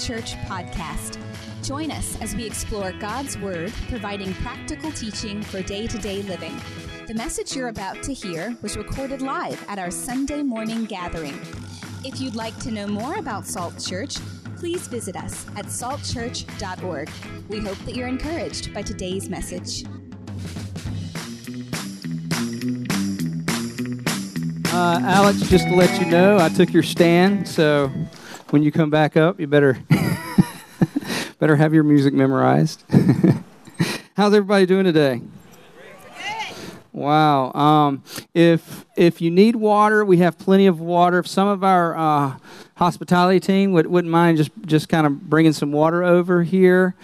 Church podcast. Join us as we explore God's Word, providing practical teaching for day to day living. The message you're about to hear was recorded live at our Sunday morning gathering. If you'd like to know more about Salt Church, please visit us at saltchurch.org. We hope that you're encouraged by today's message. Uh, Alex, just to let you know, I took your stand, so when you come back up, you better better have your music memorized. How's everybody doing today? Wow. Um, if if you need water, we have plenty of water. If some of our uh, hospitality team would, wouldn't mind just just kind of bringing some water over here,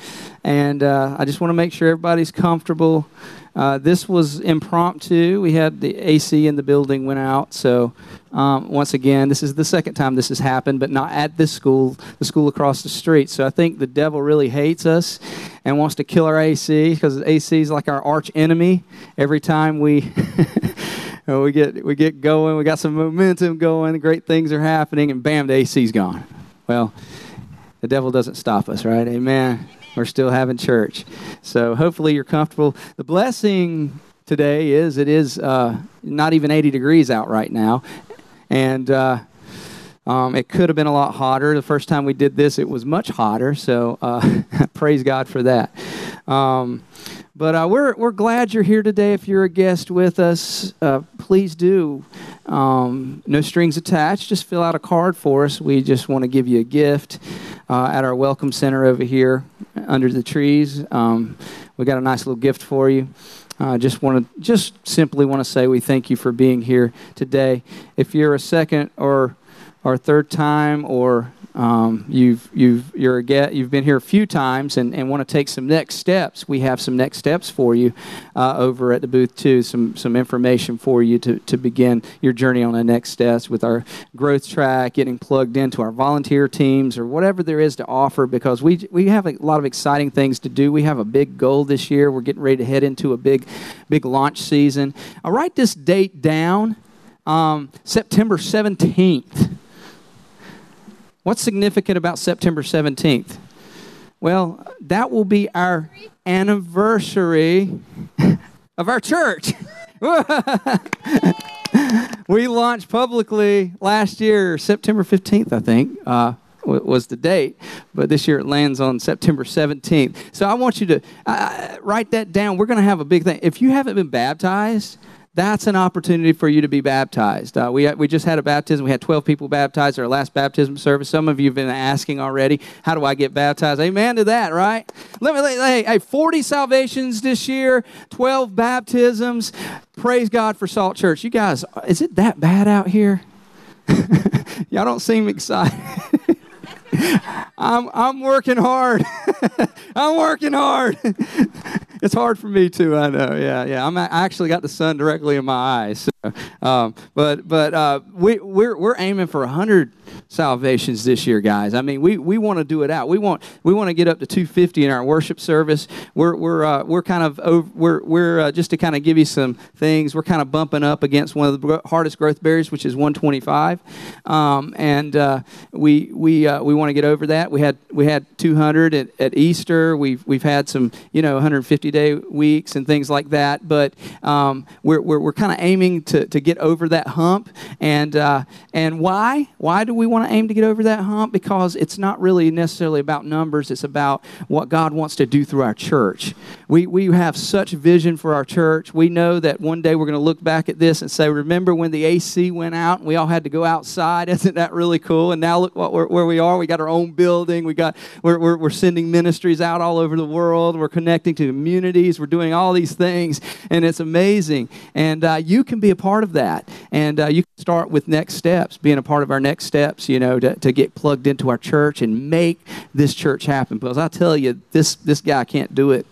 and uh, I just want to make sure everybody's comfortable. Uh, this was impromptu. We had the AC in the building went out. So, um, once again, this is the second time this has happened, but not at this school, the school across the street. So, I think the devil really hates us and wants to kill our AC because AC is like our arch enemy. Every time we. we get we get going, we got some momentum going, great things are happening, and bam, the AC's gone. Well, the devil doesn't stop us, right? Amen. We're still having church. So hopefully you're comfortable. The blessing today is it is uh, not even 80 degrees out right now. And uh, um, it could have been a lot hotter. The first time we did this, it was much hotter. So uh, praise God for that. Um, but uh, we're, we're glad you're here today. If you're a guest with us, uh, please do. Um, no strings attached. Just fill out a card for us. We just want to give you a gift uh, at our welcome center over here under the trees. Um, we got a nice little gift for you. I uh, just want to just simply want to say we thank you for being here today. If you're a second or or third time or um, you've you've you're a get, you've been here a few times and, and want to take some next steps. We have some next steps for you uh, over at the booth too. Some some information for you to, to begin your journey on the next steps with our growth track, getting plugged into our volunteer teams or whatever there is to offer. Because we we have a lot of exciting things to do. We have a big goal this year. We're getting ready to head into a big big launch season. I'll write this date down. Um, September seventeenth. What's significant about September 17th? Well, that will be our anniversary of our church. we launched publicly last year, September 15th, I think. Uh, was the date, but this year it lands on September 17th. So I want you to uh, write that down. We're going to have a big thing. If you haven't been baptized, that's an opportunity for you to be baptized. Uh, we, we just had a baptism. We had 12 people baptized at our last baptism service. Some of you have been asking already, how do I get baptized? Amen to that, right? Let me, hey, hey, 40 salvations this year, 12 baptisms. Praise God for Salt Church. You guys, is it that bad out here? Y'all don't seem excited. I'm, I'm working hard. I'm working hard. It's hard for me too. I know. Yeah, yeah. I'm I actually got the sun directly in my eyes. So, um, but but uh, we we're we're aiming for hundred salvations this year, guys. I mean, we, we want to do it out. We want we want to get up to 250 in our worship service. We're we're uh, we're kind of over, we're we're uh, just to kind of give you some things. We're kind of bumping up against one of the hardest growth barriers, which is 125, um, and uh, we we uh, we want to get over that. We had we had 200 at, at Easter. We've we've had some you know 150 day weeks and things like that. But um, we're we're, we're kind of aiming to, to get over that hump. And uh, and why why do we want to aim to get over that hump? Because it's not really necessarily about numbers. It's about what God wants to do through our church. We we have such vision for our church. We know that one day we're going to look back at this and say, remember when the AC went out and we all had to go outside? Isn't that really cool? And now look what where we are. We got our own building. We got we're, we're, we're sending ministries out all over the world. We're connecting to communities. We're doing all these things, and it's amazing. And uh, you can be a part of that. And uh, you can start with next steps, being a part of our next steps. You know, to, to get plugged into our church and make this church happen. Because I tell you, this this guy can't do it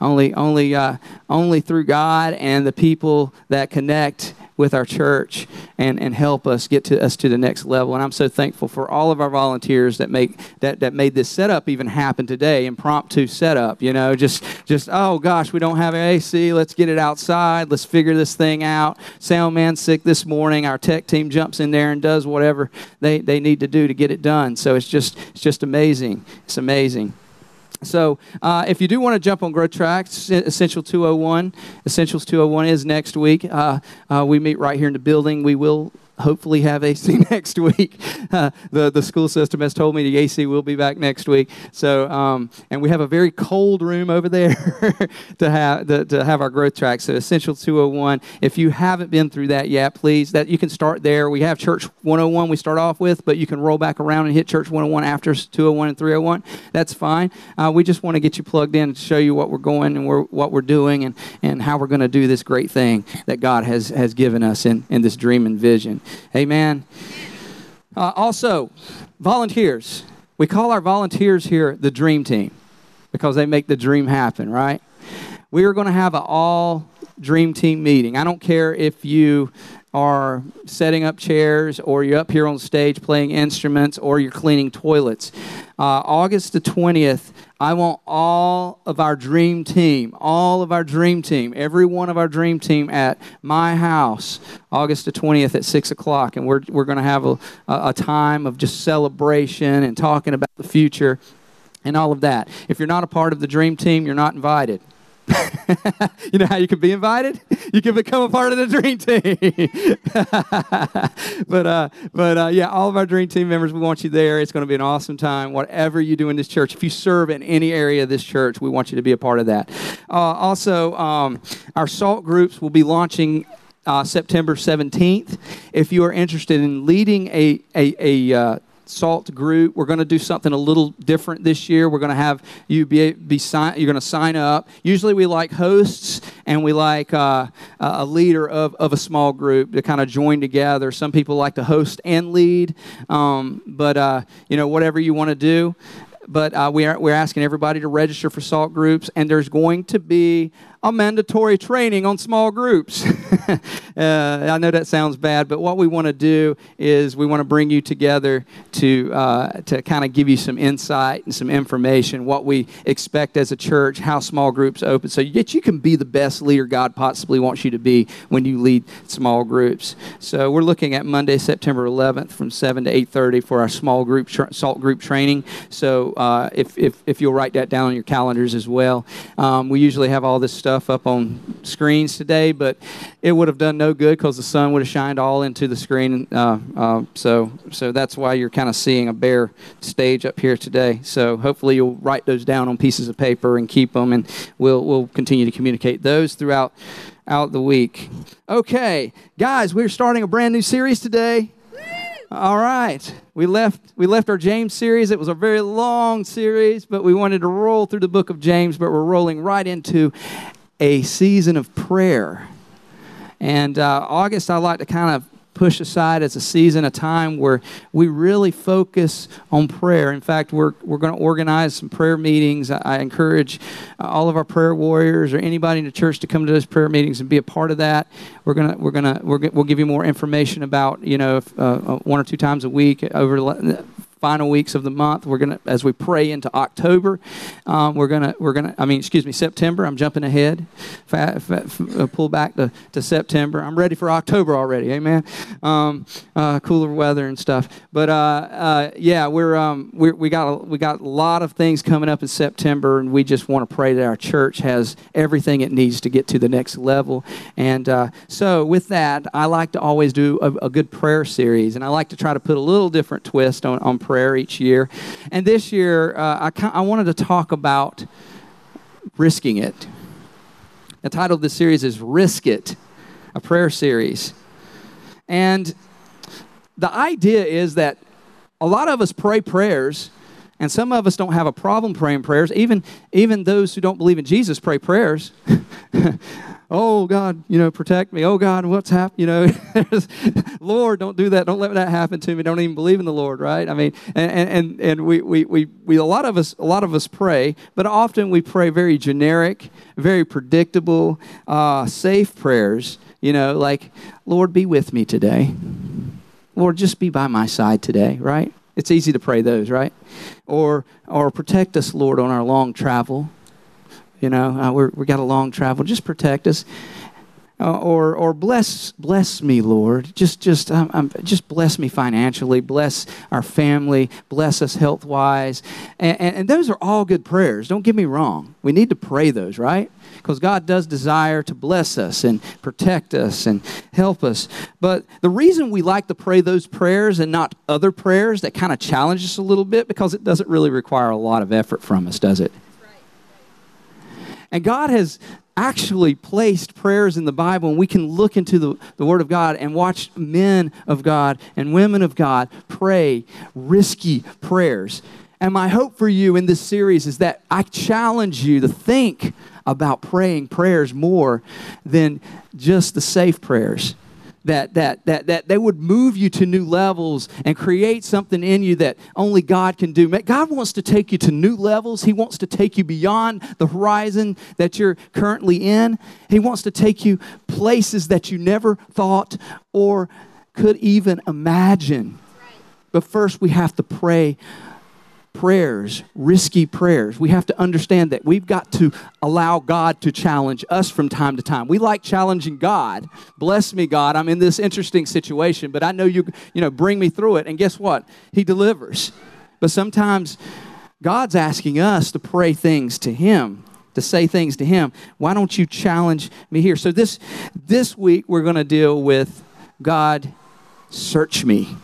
only only uh, only through God and the people that connect with our church and, and help us get to us to the next level. And I'm so thankful for all of our volunteers that make that, that made this setup even happen today, impromptu setup. You know, just just oh gosh, we don't have AC. Let's get it outside. Let's figure this thing out. Sound man sick this morning. Our tech team jumps in there and does whatever they, they need to do to get it done. So it's just it's just amazing. It's amazing. So, uh, if you do want to jump on Growth Tracks, Essential 201, Essentials 201 is next week. Uh, uh, we meet right here in the building. We will hopefully have AC next week. Uh, the the school system has told me the AC will be back next week. So um, and we have a very cold room over there to have to have our growth track. So Essential 201. If you haven't been through that yet, please that you can start there. We have Church 101 we start off with, but you can roll back around and hit Church 101 after 201 and 301. That's fine. Uh, we just want to get you plugged in and show you what we're going and we're, what we're doing and, and how we're going to do this great thing that God has has given us in, in this dream and vision. Amen. Uh, also, volunteers. We call our volunteers here the dream team because they make the dream happen, right? We are going to have an all dream team meeting. I don't care if you are setting up chairs or you're up here on stage playing instruments or you're cleaning toilets. Uh, August the 20th, I want all of our dream team, all of our dream team, every one of our dream team at my house, August the 20th at 6 o'clock. And we're, we're going to have a, a time of just celebration and talking about the future and all of that. If you're not a part of the dream team, you're not invited. you know how you can be invited? You can become a part of the dream team. but uh, but uh, yeah, all of our dream team members, we want you there. It's going to be an awesome time. Whatever you do in this church, if you serve in any area of this church, we want you to be a part of that. Uh, also, um, our SALT groups will be launching uh, September 17th. If you are interested in leading a, a, a uh, salt group. We're going to do something a little different this year. We're going to have you be, be sign, you're going to sign up. Usually we like hosts and we like uh, a leader of, of a small group to kind of join together. Some people like to host and lead, um, but uh, you know whatever you want to do but uh, we are, we're asking everybody to register for SALT groups, and there's going to be a mandatory training on small groups. uh, I know that sounds bad, but what we want to do is we want to bring you together to uh, to kind of give you some insight and some information, what we expect as a church, how small groups open, so that you can be the best leader God possibly wants you to be when you lead small groups. So we're looking at Monday, September 11th, from 7 to 8:30 for our small group tra- salt group training. So uh, if, if if you'll write that down on your calendars as well, um, we usually have all this stuff stuff up on screens today, but it would have done no good because the sun would have shined all into the screen. Uh, uh, so, so that's why you're kind of seeing a bare stage up here today. So hopefully you'll write those down on pieces of paper and keep them, and we'll we'll continue to communicate those throughout out the week. Okay, guys, we're starting a brand new series today. All right. We left we left our James series. It was a very long series, but we wanted to roll through the book of James, but we're rolling right into a season of prayer. And uh, August, I like to kind of push aside as a season, a time where we really focus on prayer. In fact, we're, we're going to organize some prayer meetings. I, I encourage uh, all of our prayer warriors or anybody in the church to come to those prayer meetings and be a part of that. We're going to, we're going to, we're, we'll give you more information about, you know, if, uh, uh one or two times a week over final weeks of the month. We're gonna, as we pray into October, um, we're gonna, we're gonna. I mean, excuse me, September. I'm jumping ahead. Fa- f- uh, pull back to, to September. I'm ready for October already. Amen. Um, uh, cooler weather and stuff. But uh, uh, yeah, we're, um, we're we got a, we got a lot of things coming up in September, and we just want to pray that our church has everything it needs to get to the next level. And uh, so, with that, I like to always do a, a good prayer series, and I like to try to put a little different twist on on prayer each year. And this year, uh, I, I wanted to talk about risking it. The title of the series is Risk It, a prayer series. And the idea is that a lot of us pray prayers, and some of us don't have a problem praying prayers. Even, even those who don't believe in Jesus pray prayers. oh God, you know, protect me. Oh God, what's happened? You know, Lord, don't do that. Don't let that happen to me. Don't even believe in the Lord, right? I mean, and and and we we we, we a lot of us a lot of us pray, but often we pray very generic, very predictable, uh, safe prayers. You know, like Lord, be with me today. Lord, just be by my side today, right? It's easy to pray those, right? Or or protect us, Lord, on our long travel. You know, uh, we're, we got a long travel. Just protect us. Uh, or or bless bless me, Lord. Just just um, um, just bless me financially. Bless our family. Bless us health wise. And, and, and those are all good prayers. Don't get me wrong. We need to pray those, right? Because God does desire to bless us and protect us and help us. But the reason we like to pray those prayers and not other prayers that kind of challenge us a little bit because it doesn't really require a lot of effort from us, does it? And God has actually placed prayers in the Bible, and we can look into the, the Word of God and watch men of God and women of God pray risky prayers. And my hope for you in this series is that I challenge you to think about praying prayers more than just the safe prayers that, that, that, that they would move you to new levels and create something in you that only God can do. God wants to take you to new levels. He wants to take you beyond the horizon that you're currently in. He wants to take you places that you never thought or could even imagine. But first, we have to pray prayers, risky prayers. We have to understand that we've got to allow God to challenge us from time to time. We like challenging God. Bless me, God. I'm in this interesting situation, but I know you, you know, bring me through it. And guess what? He delivers. But sometimes God's asking us to pray things to Him to say things to him why don't you challenge me here so this this week we're going to deal with god search me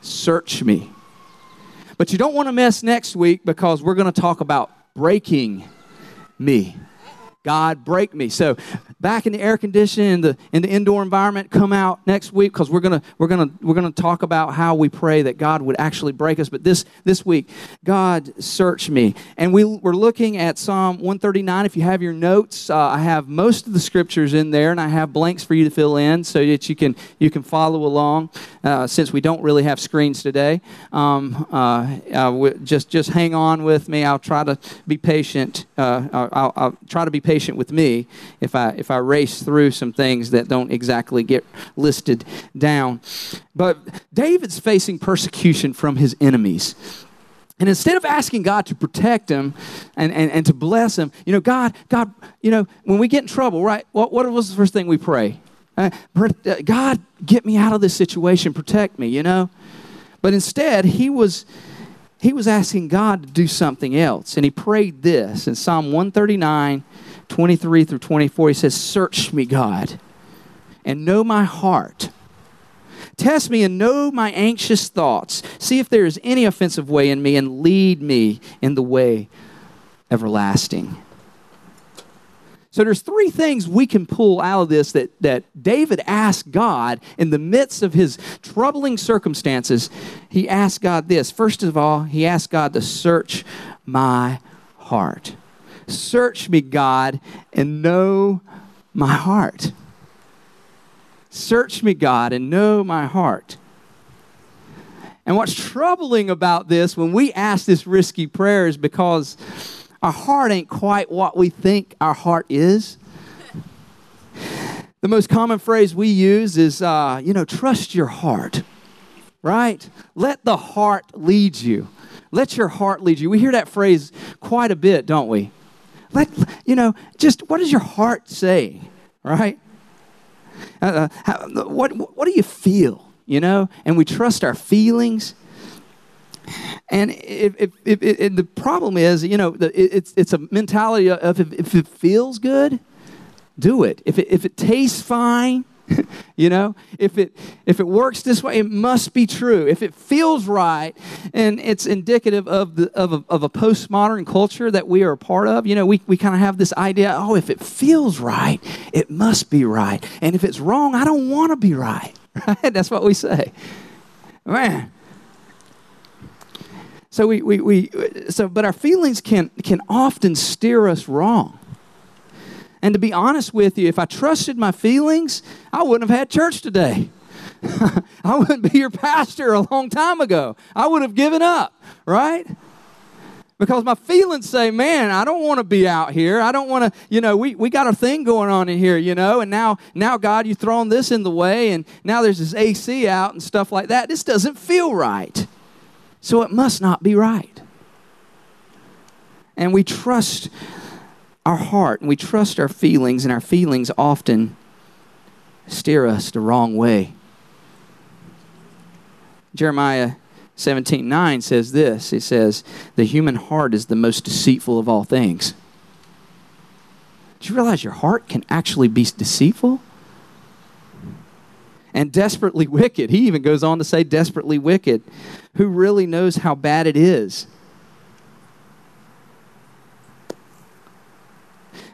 search me but you don't want to miss next week because we're going to talk about breaking me. God break me. So back in the air conditioning in the in the indoor environment, come out next week because we're gonna we're gonna we're gonna talk about how we pray that God would actually break us. But this this week, God search me, and we we're looking at Psalm 139. If you have your notes, uh, I have most of the scriptures in there, and I have blanks for you to fill in so that you can you can follow along. Uh, since we don't really have screens today, um, uh, uh just just hang on with me. I'll try to be patient. Uh, I'll, I'll try to be patient with me if I if I race through some things that don't exactly get listed down. But David's facing persecution from his enemies. And instead of asking God to protect him and, and, and to bless him, you know, God, God, you know, when we get in trouble, right, what, what was the first thing we pray? Uh, God, get me out of this situation, protect me, you know? But instead, he was he was asking God to do something else. And he prayed this in Psalm 139, 23 through 24, he says, Search me, God, and know my heart. Test me and know my anxious thoughts. See if there is any offensive way in me, and lead me in the way everlasting. So there's three things we can pull out of this that, that David asked God in the midst of his troubling circumstances. He asked God this. First of all, he asked God to search my heart. Search me, God, and know my heart. Search me, God, and know my heart. And what's troubling about this when we ask this risky prayer is because our heart ain't quite what we think our heart is. The most common phrase we use is, uh, you know, trust your heart, right? Let the heart lead you. Let your heart lead you. We hear that phrase quite a bit, don't we? Let, you know, just what does your heart say, right? Uh, uh how, what, what do you feel, you know? And we trust our feelings. And if, if, if, if the problem is, you know, it's, it's a mentality of if, if it feels good, do it. If it, if it tastes fine, you know if it if it works this way it must be true. If it feels right and it's indicative of the of a, of a postmodern culture that we are a part of you know we, we kind of have this idea oh if it feels right it must be right. And if it's wrong i don't want to be right right? That's what we say. Man. So we, we, we so but our feelings can can often steer us wrong And to be honest with you, if I trusted my feelings, I wouldn't have had church today. I wouldn't be your pastor a long time ago. I would have given up, right? Because my feelings say, man, I don't want to be out here. I don't want to, you know, we, we got a thing going on in here, you know, and now, now, God, you've thrown this in the way, and now there's this AC out and stuff like that. This doesn't feel right. So it must not be right. And we trust our heart and we trust our feelings, and our feelings often steer us the wrong way. Jeremiah 17 9 says this it says, The human heart is the most deceitful of all things. Do you realize your heart can actually be deceitful? And desperately wicked. He even goes on to say, desperately wicked. Who really knows how bad it is?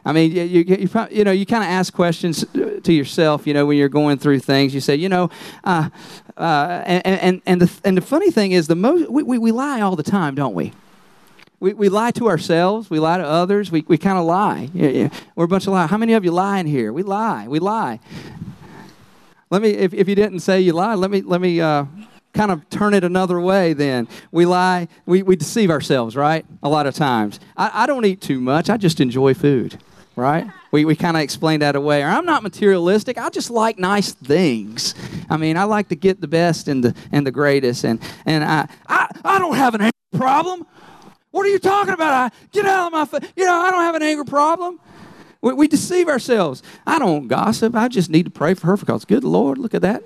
I mean, you, you, you, you know, you kind of ask questions to yourself, you know, when you're going through things. You say, you know, uh, uh, and, and, and, the, and the funny thing is, the most, we, we, we lie all the time, don't we? We, we lie to ourselves. We lie to others. We, we kind of lie. Yeah, yeah. We're a bunch of lies. How many of you lie in here? We lie. We lie. Let me, if, if you didn't say you lie, let me, let me uh, kind of turn it another way then. We lie, we, we deceive ourselves, right? A lot of times. I, I don't eat too much. I just enjoy food right? We, we kind of explain that away. Or I'm not materialistic. I just like nice things. I mean, I like to get the best and the and the greatest. And and I I, I don't have an anger problem. What are you talking about? I, get out of my face. You know, I don't have an anger problem. We, we deceive ourselves. I don't gossip. I just need to pray for her because, good Lord, look at that.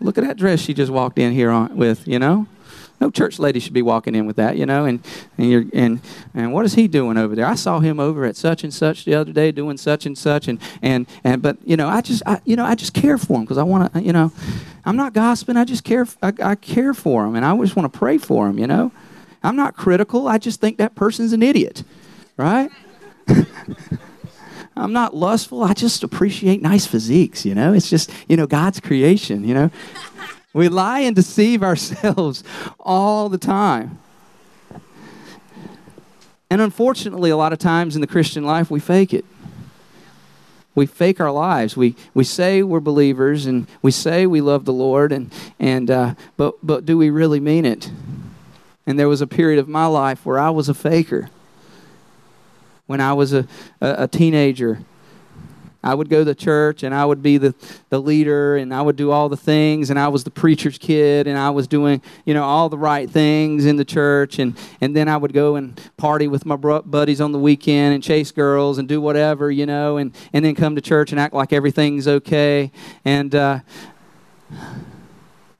Look at that dress she just walked in here on, with, you know? No church lady should be walking in with that, you know. And and you're, and and what is he doing over there? I saw him over at such and such the other day doing such and such, and and and but you know, I just I, you know I just care for him because I want to, you know, I'm not gossiping. I just care. I, I care for him, and I just want to pray for him. You know, I'm not critical. I just think that person's an idiot, right? I'm not lustful. I just appreciate nice physiques, you know? It's just, you know, God's creation, you know? We lie and deceive ourselves all the time. And unfortunately, a lot of times in the Christian life, we fake it. We fake our lives. We, we say we're believers and we say we love the Lord, and, and, uh, but, but do we really mean it? And there was a period of my life where I was a faker. When I was a, a, a teenager, I would go to church and I would be the, the leader and I would do all the things and I was the preacher's kid and I was doing, you know, all the right things in the church and, and then I would go and party with my buddies on the weekend and chase girls and do whatever, you know, and, and then come to church and act like everything's okay. And, uh,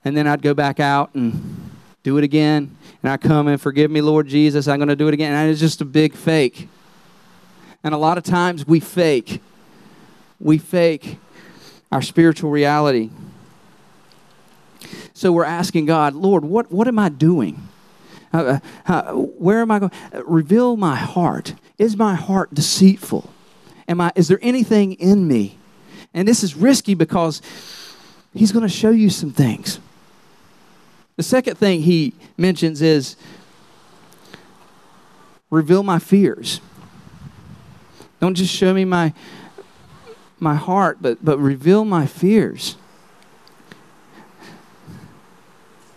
and then I'd go back out and do it again. And I come and forgive me, Lord Jesus, I'm going to do it again. And it's just a big fake. And a lot of times we fake we fake our spiritual reality. So we're asking God, Lord, what, what am I doing? Uh, uh, where am I going? Uh, reveal my heart. Is my heart deceitful? Am I, is there anything in me? And this is risky because he's going to show you some things. The second thing he mentions is reveal my fears. Don't just show me my my heart, but, but reveal my fears.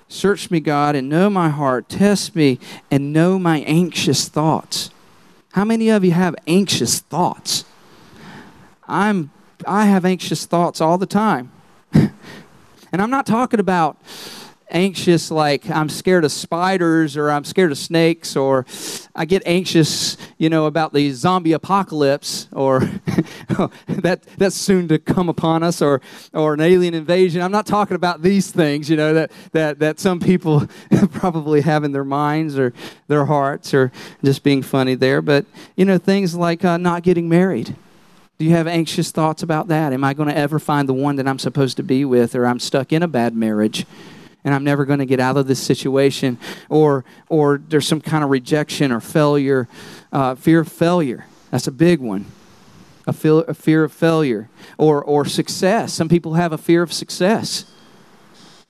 Search me, God, and know my heart. Test me and know my anxious thoughts. How many of you have anxious thoughts? I'm I have anxious thoughts all the time. and I'm not talking about anxious like i'm scared of spiders or i'm scared of snakes or i get anxious you know about the zombie apocalypse or that that's soon to come upon us or or an alien invasion. I'm not talking about these things you know that that that some people probably have in their minds or their hearts or just being funny there. But you know things like uh, not getting married. Do you have anxious thoughts about that? Am i going to ever find the one that i'm supposed to be with or i'm stuck in a bad marriage and I'm never going to get out of this situation, or or there's some kind of rejection or failure, uh, fear of failure. That's a big one. A, feel, a fear of failure or or success. Some people have a fear of success.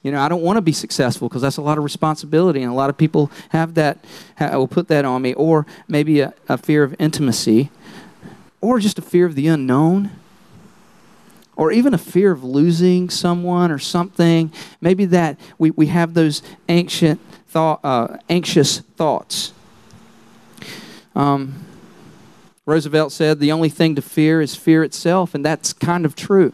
You know, I don't want to be successful because that's a lot of responsibility, and a lot of people have that. will put that on me, or maybe a, a fear of intimacy or just a fear of the unknown or even a fear of losing someone or something. Maybe that we, we have those anxious, thought, uh, anxious thoughts. Um, Roosevelt said, The only thing to fear is fear itself, and that's kind of true.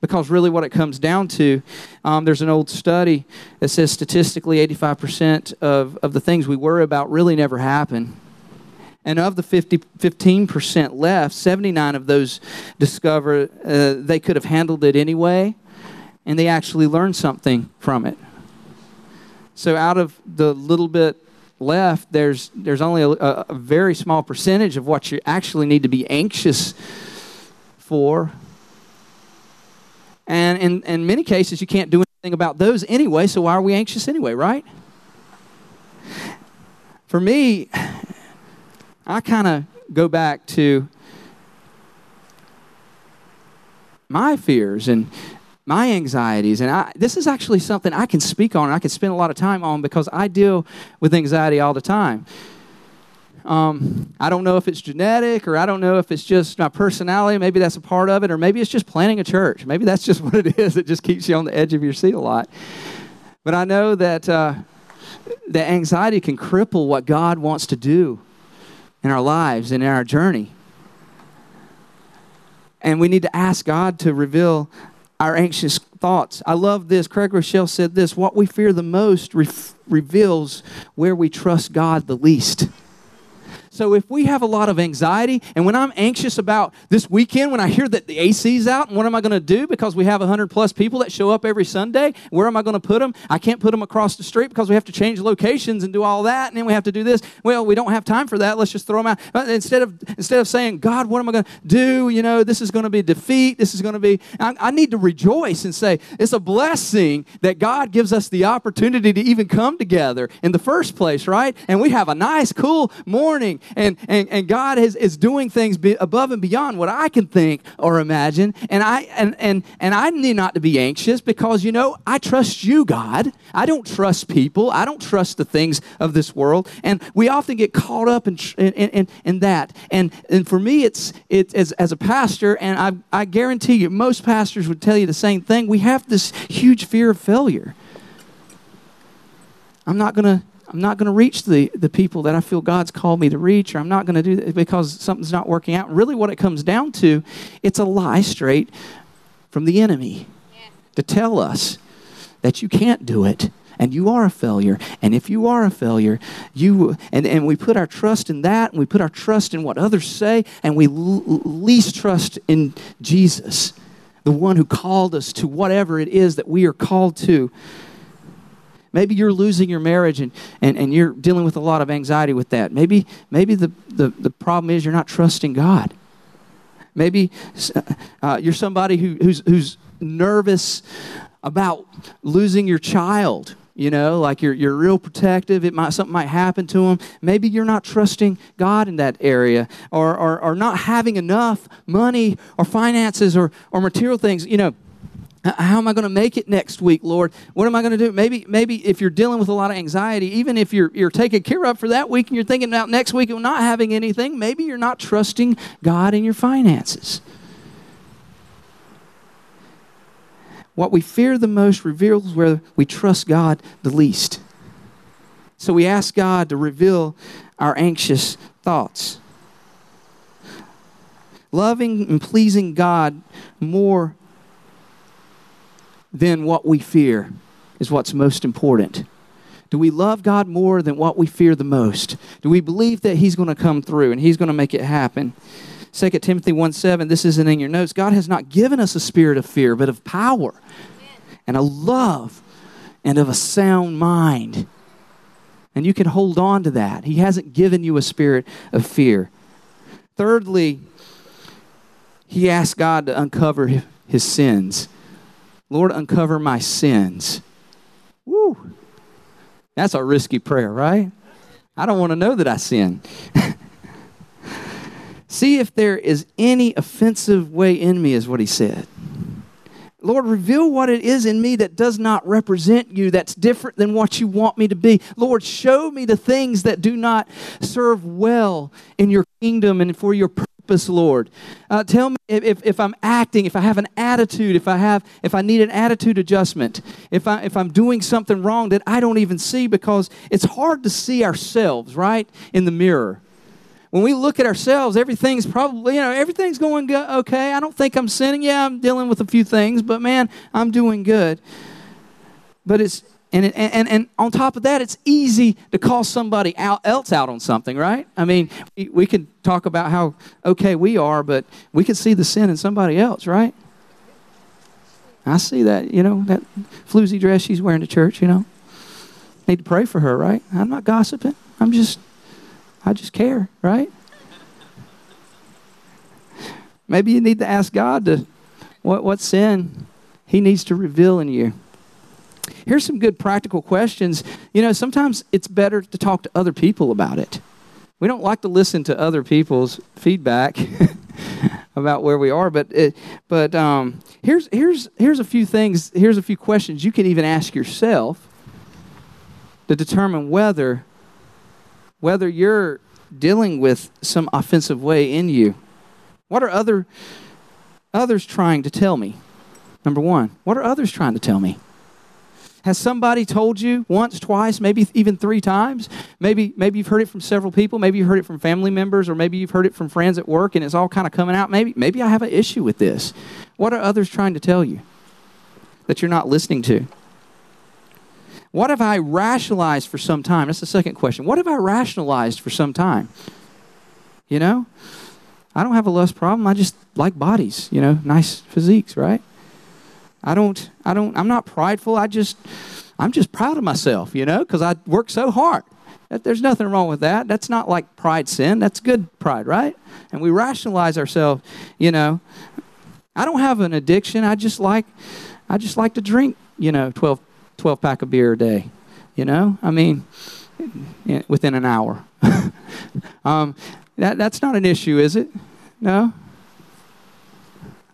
Because really, what it comes down to, um, there's an old study that says statistically 85% of, of the things we worry about really never happen. And of the 50, 15% left, 79 of those discover uh, they could have handled it anyway, and they actually learned something from it. So, out of the little bit left, there's, there's only a, a very small percentage of what you actually need to be anxious for. And in, in many cases, you can't do anything about those anyway, so why are we anxious anyway, right? For me, I kind of go back to my fears and my anxieties. And I, this is actually something I can speak on and I can spend a lot of time on because I deal with anxiety all the time. Um, I don't know if it's genetic or I don't know if it's just my personality. Maybe that's a part of it, or maybe it's just planning a church. Maybe that's just what it is. It just keeps you on the edge of your seat a lot. But I know that uh, that anxiety can cripple what God wants to do in our lives and in our journey. And we need to ask God to reveal our anxious thoughts. I love this. Craig Groeschel said this what we fear the most re- reveals where we trust God the least. So if we have a lot of anxiety, and when I'm anxious about this weekend, when I hear that the AC's out, and what am I going to do because we have 100 plus people that show up every Sunday? Where am I going to put them? I can't put them across the street because we have to change locations and do all that, and then we have to do this. Well, we don't have time for that. Let's just throw them out. But instead of instead of saying, God, what am I going to do? You know, this is going to be defeat. This is going to be. I, I need to rejoice and say it's a blessing that God gives us the opportunity to even come together in the first place, right? And we have a nice, cool morning and, and, and God is, is doing things above and beyond what I can think or imagine. And I, and, and, and I need not to be anxious because, you know, I trust you, God. I don't trust people. I don't trust the things of this world. And we often get caught up in, in, in, in that. And, and for me, it's, it, as, as a pastor, and I, I guarantee you, most pastors would tell you the same thing. We have this huge fear of failure. I'm not going to I'm not going to reach the, the people that I feel God's called me to reach, or I'm not going to do that because something's not working out. Really, what it comes down to, it's a lie straight from the enemy to tell us that you can't do it and you are a failure. And if you are a failure, you and, and we put our trust in that, and we put our trust in what others say, and we l- least trust in Jesus, the one who called us to whatever it is that we are called to. Maybe you're losing your marriage and, and, and you're dealing with a lot of anxiety with that. Maybe, maybe the, the, the problem is you're not trusting God. Maybe uh, you're somebody who, who's, who's nervous about losing your child you know like you're, you're real protective it might something might happen to them maybe you're not trusting god in that area or, or, or not having enough money or finances or, or material things you know how am I going to make it next week, Lord? What am I going to do? Maybe, maybe if you're dealing with a lot of anxiety, even if you're, you're taking care of for that week and you're thinking about next week and not having anything, maybe you're not trusting God in your finances. What we fear the most reveals where we trust God the least. So we ask God to reveal our anxious thoughts. Loving and pleasing God more than what we fear is what's most important. Do we love God more than what we fear the most? Do we believe that He's going to come through and He's going to make it happen? 2 Timothy 1 7, this isn't in your notes. God has not given us a spirit of fear, but of power and a love and of a sound mind. And you can hold on to that. He hasn't given you a spirit of fear. Thirdly, he asked God to uncover his sins. Lord, uncover my sins. Woo! That's a risky prayer, right? I don't want to know that I sin. See if there is any offensive way in me, is what he said. Lord, reveal what it is in me that does not represent you, that's different than what you want me to be. Lord, show me the things that do not serve well in your kingdom and for your purpose purpose, Lord. Uh, tell me if, if I'm acting, if I have an attitude, if I have, if I need an attitude adjustment, if I if I'm doing something wrong that I don't even see because it's hard to see ourselves right in the mirror. When we look at ourselves, everything's probably you know everything's going good. Okay, I don't think I'm sinning. Yeah, I'm dealing with a few things, but man, I'm doing good. But it's and, it, and, and on top of that, it's easy to call somebody out, else out on something, right? I mean, we, we can talk about how okay we are, but we can see the sin in somebody else, right? I see that, you know, that floozy dress she's wearing to church, you know. Need to pray for her, right? I'm not gossiping. I'm just, I just care, right? Maybe you need to ask God to, what, what sin He needs to reveal in you. Here's some good practical questions. You know, sometimes it's better to talk to other people about it. We don't like to listen to other people's feedback about where we are, but it, but um, here's here's here's a few things. Here's a few questions you can even ask yourself to determine whether whether you're dealing with some offensive way in you. What are other others trying to tell me? Number one, what are others trying to tell me? Has somebody told you once, twice, maybe even three times? Maybe, maybe you've heard it from several people. Maybe you've heard it from family members, or maybe you've heard it from friends at work, and it's all kind of coming out. Maybe, maybe I have an issue with this. What are others trying to tell you that you're not listening to? What have I rationalized for some time? That's the second question. What have I rationalized for some time? You know, I don't have a lust problem. I just like bodies, you know, nice physiques, right? I don't, I don't, I'm not prideful. I just, I'm just proud of myself, you know, because I work so hard. There's nothing wrong with that. That's not like pride sin. That's good pride, right? And we rationalize ourselves, you know. I don't have an addiction. I just like, I just like to drink, you know, 12, 12 pack of beer a day, you know. I mean, within an hour. um, that, that's not an issue, is it? No?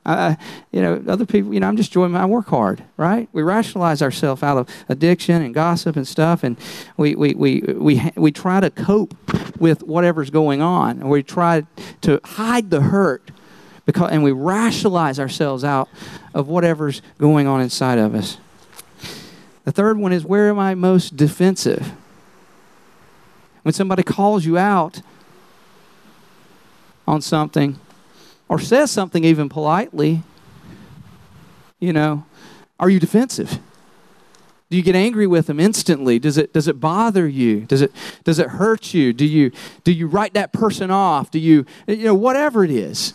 I, you know, other people, you know, I'm just doing my work hard, right? We rationalize ourselves out of addiction and gossip and stuff, and we, we, we, we, we try to cope with whatever's going on, and we try to hide the hurt, because, and we rationalize ourselves out of whatever's going on inside of us. The third one is where am I most defensive? When somebody calls you out on something, or says something even politely, you know, are you defensive? Do you get angry with them instantly? Does it does it bother you? Does it does it hurt you? Do you do you write that person off? Do you you know whatever it is?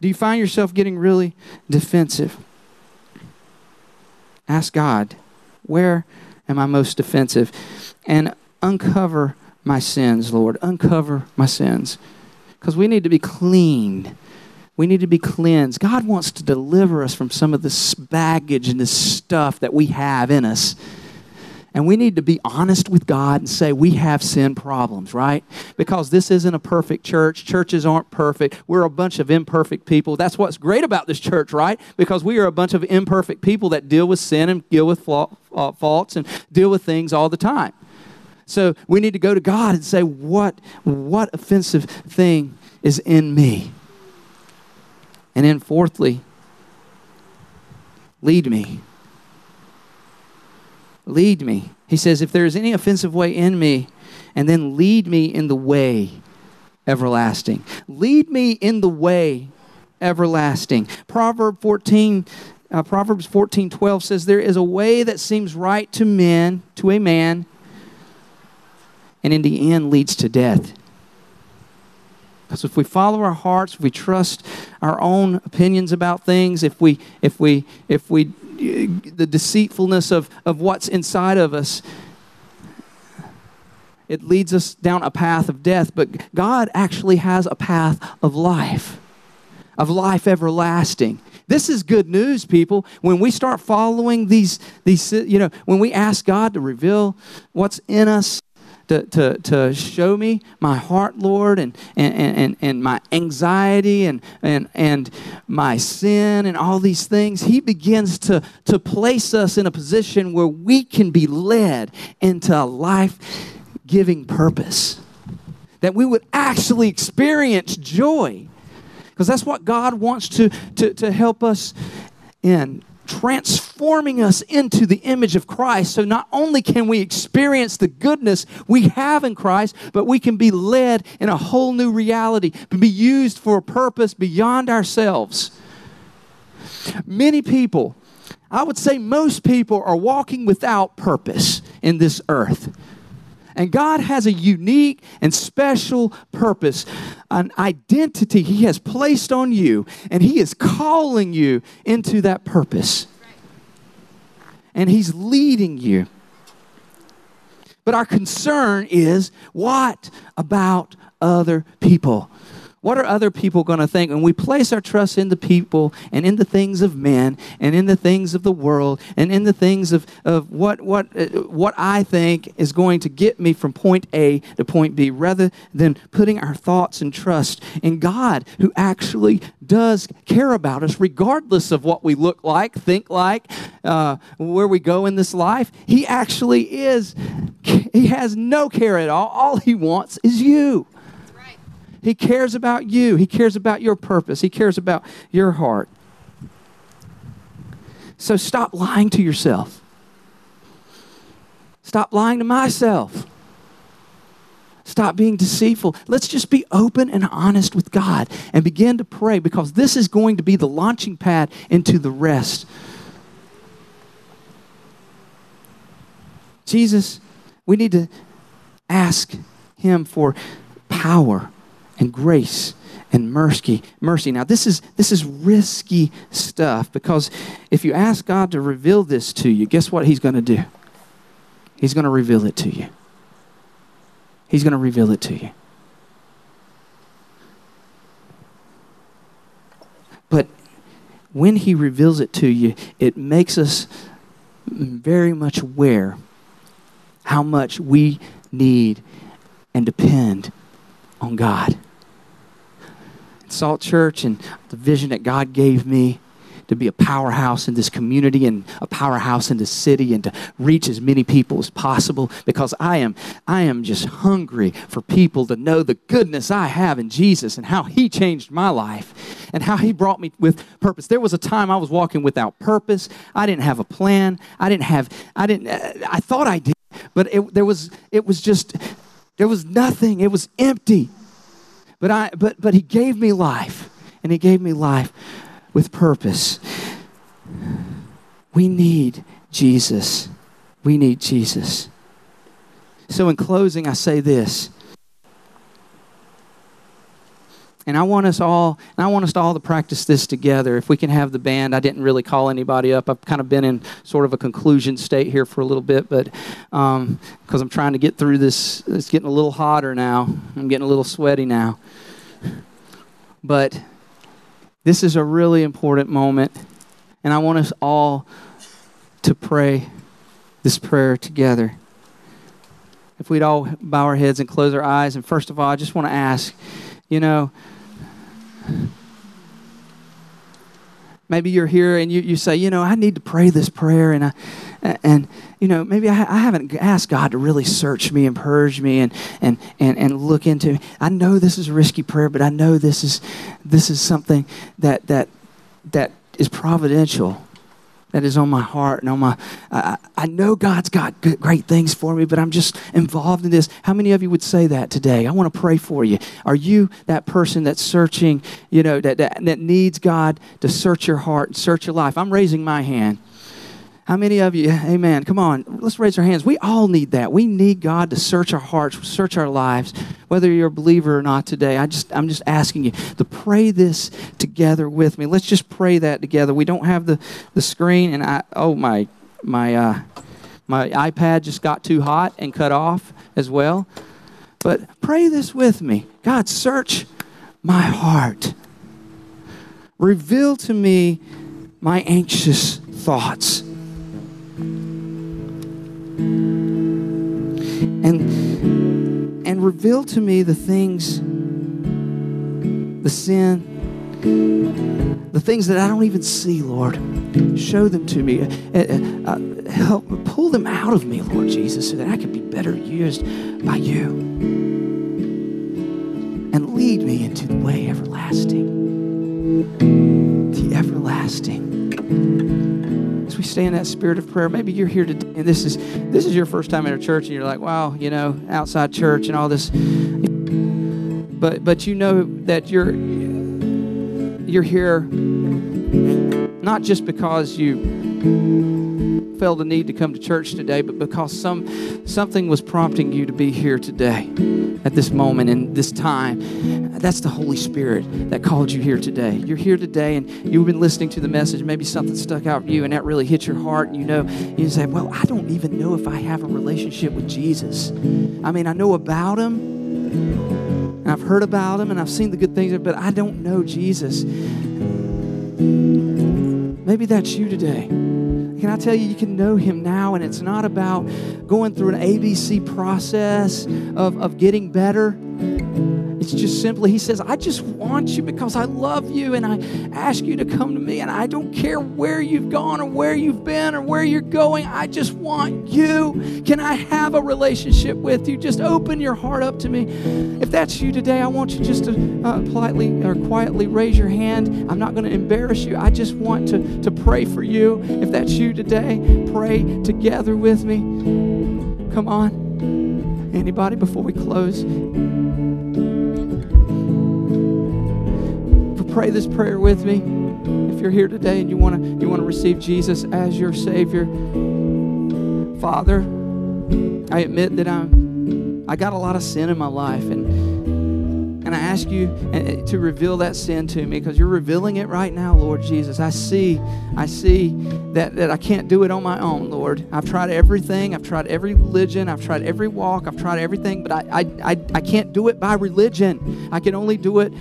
Do you find yourself getting really defensive? Ask God, where am I most defensive? And uncover my sins, Lord. Uncover my sins because we need to be cleaned. We need to be cleansed. God wants to deliver us from some of this baggage and this stuff that we have in us. And we need to be honest with God and say we have sin problems, right? Because this isn't a perfect church. Churches aren't perfect. We're a bunch of imperfect people. That's what's great about this church, right? Because we are a bunch of imperfect people that deal with sin and deal with uh, faults and deal with things all the time. So we need to go to God and say, what, what offensive thing is in me? And then, fourthly, lead me. Lead me. He says, if there is any offensive way in me, and then lead me in the way everlasting. Lead me in the way everlasting. Proverb 14 uh, Proverbs 14 12 says, There is a way that seems right to men, to a man, and in the end leads to death. Because if we follow our hearts, if we trust our own opinions about things, if we, if we, if we, the deceitfulness of, of what's inside of us, it leads us down a path of death. But God actually has a path of life, of life everlasting. This is good news, people. When we start following these, these, you know, when we ask God to reveal what's in us, to, to, to show me my heart, Lord, and, and, and, and my anxiety and, and, and my sin and all these things. He begins to, to place us in a position where we can be led into a life giving purpose. that we would actually experience joy. Because that's what God wants to, to, to help us in transforming us into the image of Christ. So not only can we experience the goodness we have in Christ, but we can be led in a whole new reality, be used for a purpose beyond ourselves. Many people, I would say most people, are walking without purpose in this earth. And God has a unique and special purpose, an identity He has placed on you, and He is calling you into that purpose. And He's leading you. But our concern is what about other people? What are other people going to think? When we place our trust in the people and in the things of men and in the things of the world and in the things of, of what, what, uh, what I think is going to get me from point A to point B, rather than putting our thoughts and trust in God, who actually does care about us, regardless of what we look like, think like, uh, where we go in this life. He actually is, He has no care at all. All He wants is you. He cares about you. He cares about your purpose. He cares about your heart. So stop lying to yourself. Stop lying to myself. Stop being deceitful. Let's just be open and honest with God and begin to pray because this is going to be the launching pad into the rest. Jesus, we need to ask Him for power and grace and mercy mercy. Now this is this is risky stuff because if you ask god to reveal this to you guess what he's going to do? He's going to reveal it to you. He's going to reveal it to you. But when he reveals it to you it makes us very much aware how much we need and depend on god Salt Church and the vision that God gave me to be a powerhouse in this community and a powerhouse in this city and to reach as many people as possible because I am I am just hungry for people to know the goodness I have in Jesus and how he changed my life and how he brought me with purpose. There was a time I was walking without purpose. I didn't have a plan. I didn't have I didn't I thought I did, but it, there was it was just there was nothing. It was empty. But, I, but, but He gave me life, and He gave me life with purpose. We need Jesus. We need Jesus. So, in closing, I say this. And I want us all, and I want us all to practice this together. If we can have the band, I didn't really call anybody up. I've kind of been in sort of a conclusion state here for a little bit, but because um, I'm trying to get through this, it's getting a little hotter now. I'm getting a little sweaty now. But this is a really important moment, and I want us all to pray this prayer together. If we'd all bow our heads and close our eyes, and first of all, I just want to ask, you know, maybe you're here and you, you say, you know, I need to pray this prayer, and I, and you know, maybe I, I haven't asked God to really search me and purge me and and and and look into. Me. I know this is a risky prayer, but I know this is this is something that that that is providential that is on my heart and on my I, I know god's got good, great things for me but i'm just involved in this. How many of you would say that today? I want to pray for you. Are you that person that's searching you know that, that, that needs god to search your heart and search your life? I'm raising my hand how many of you, amen, come on, let's raise our hands. We all need that. We need God to search our hearts, search our lives, whether you're a believer or not today. I just, I'm just asking you to pray this together with me. Let's just pray that together. We don't have the, the screen, and I, oh, my, my, uh, my iPad just got too hot and cut off as well. But pray this with me God, search my heart. Reveal to me my anxious thoughts and and reveal to me the things the sin the things that I don't even see, Lord. Show them to me. Uh, uh, help pull them out of me, Lord Jesus, so that I can be better used by you. and lead me into the way everlasting. The everlasting. As we stay in that spirit of prayer, maybe you're here today and this is this is your first time in a church and you're like, wow, you know, outside church and all this. But but you know that you're you're here not just because you felt the need to come to church today, but because some something was prompting you to be here today at this moment and this time. That's the Holy Spirit that called you here today. You're here today and you've been listening to the message. Maybe something stuck out for you and that really hit your heart. And you know, you say, Well, I don't even know if I have a relationship with Jesus. I mean, I know about him and I've heard about him and I've seen the good things, but I don't know Jesus. Maybe that's you today. Can I tell you, you can know him now, and it's not about going through an ABC process of, of getting better. It's just simply, he says, I just want you because I love you and I ask you to come to me. And I don't care where you've gone or where you've been or where you're going. I just want you. Can I have a relationship with you? Just open your heart up to me. If that's you today, I want you just to uh, politely or quietly raise your hand. I'm not going to embarrass you. I just want to, to pray for you. If that's you today, pray together with me. Come on. Anybody before we close? Pray this prayer with me. If you're here today and you want to you want to receive Jesus as your savior, Father, I admit that I'm I got a lot of sin in my life and and I ask you uh, to reveal that sin to me because you're revealing it right now, Lord Jesus. I see, I see that, that I can't do it on my own, Lord. I've tried everything. I've tried every religion. I've tried every walk. I've tried everything, but I, I, I, I can't do it by religion. I can only do it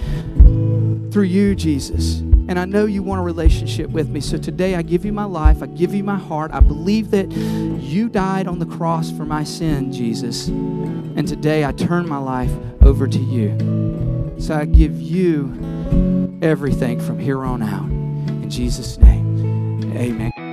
through you, Jesus. And I know you want a relationship with me. So today I give you my life. I give you my heart. I believe that you died on the cross for my sin, Jesus. And today I turn my life over to you. So I give you everything from here on out. In Jesus' name, amen.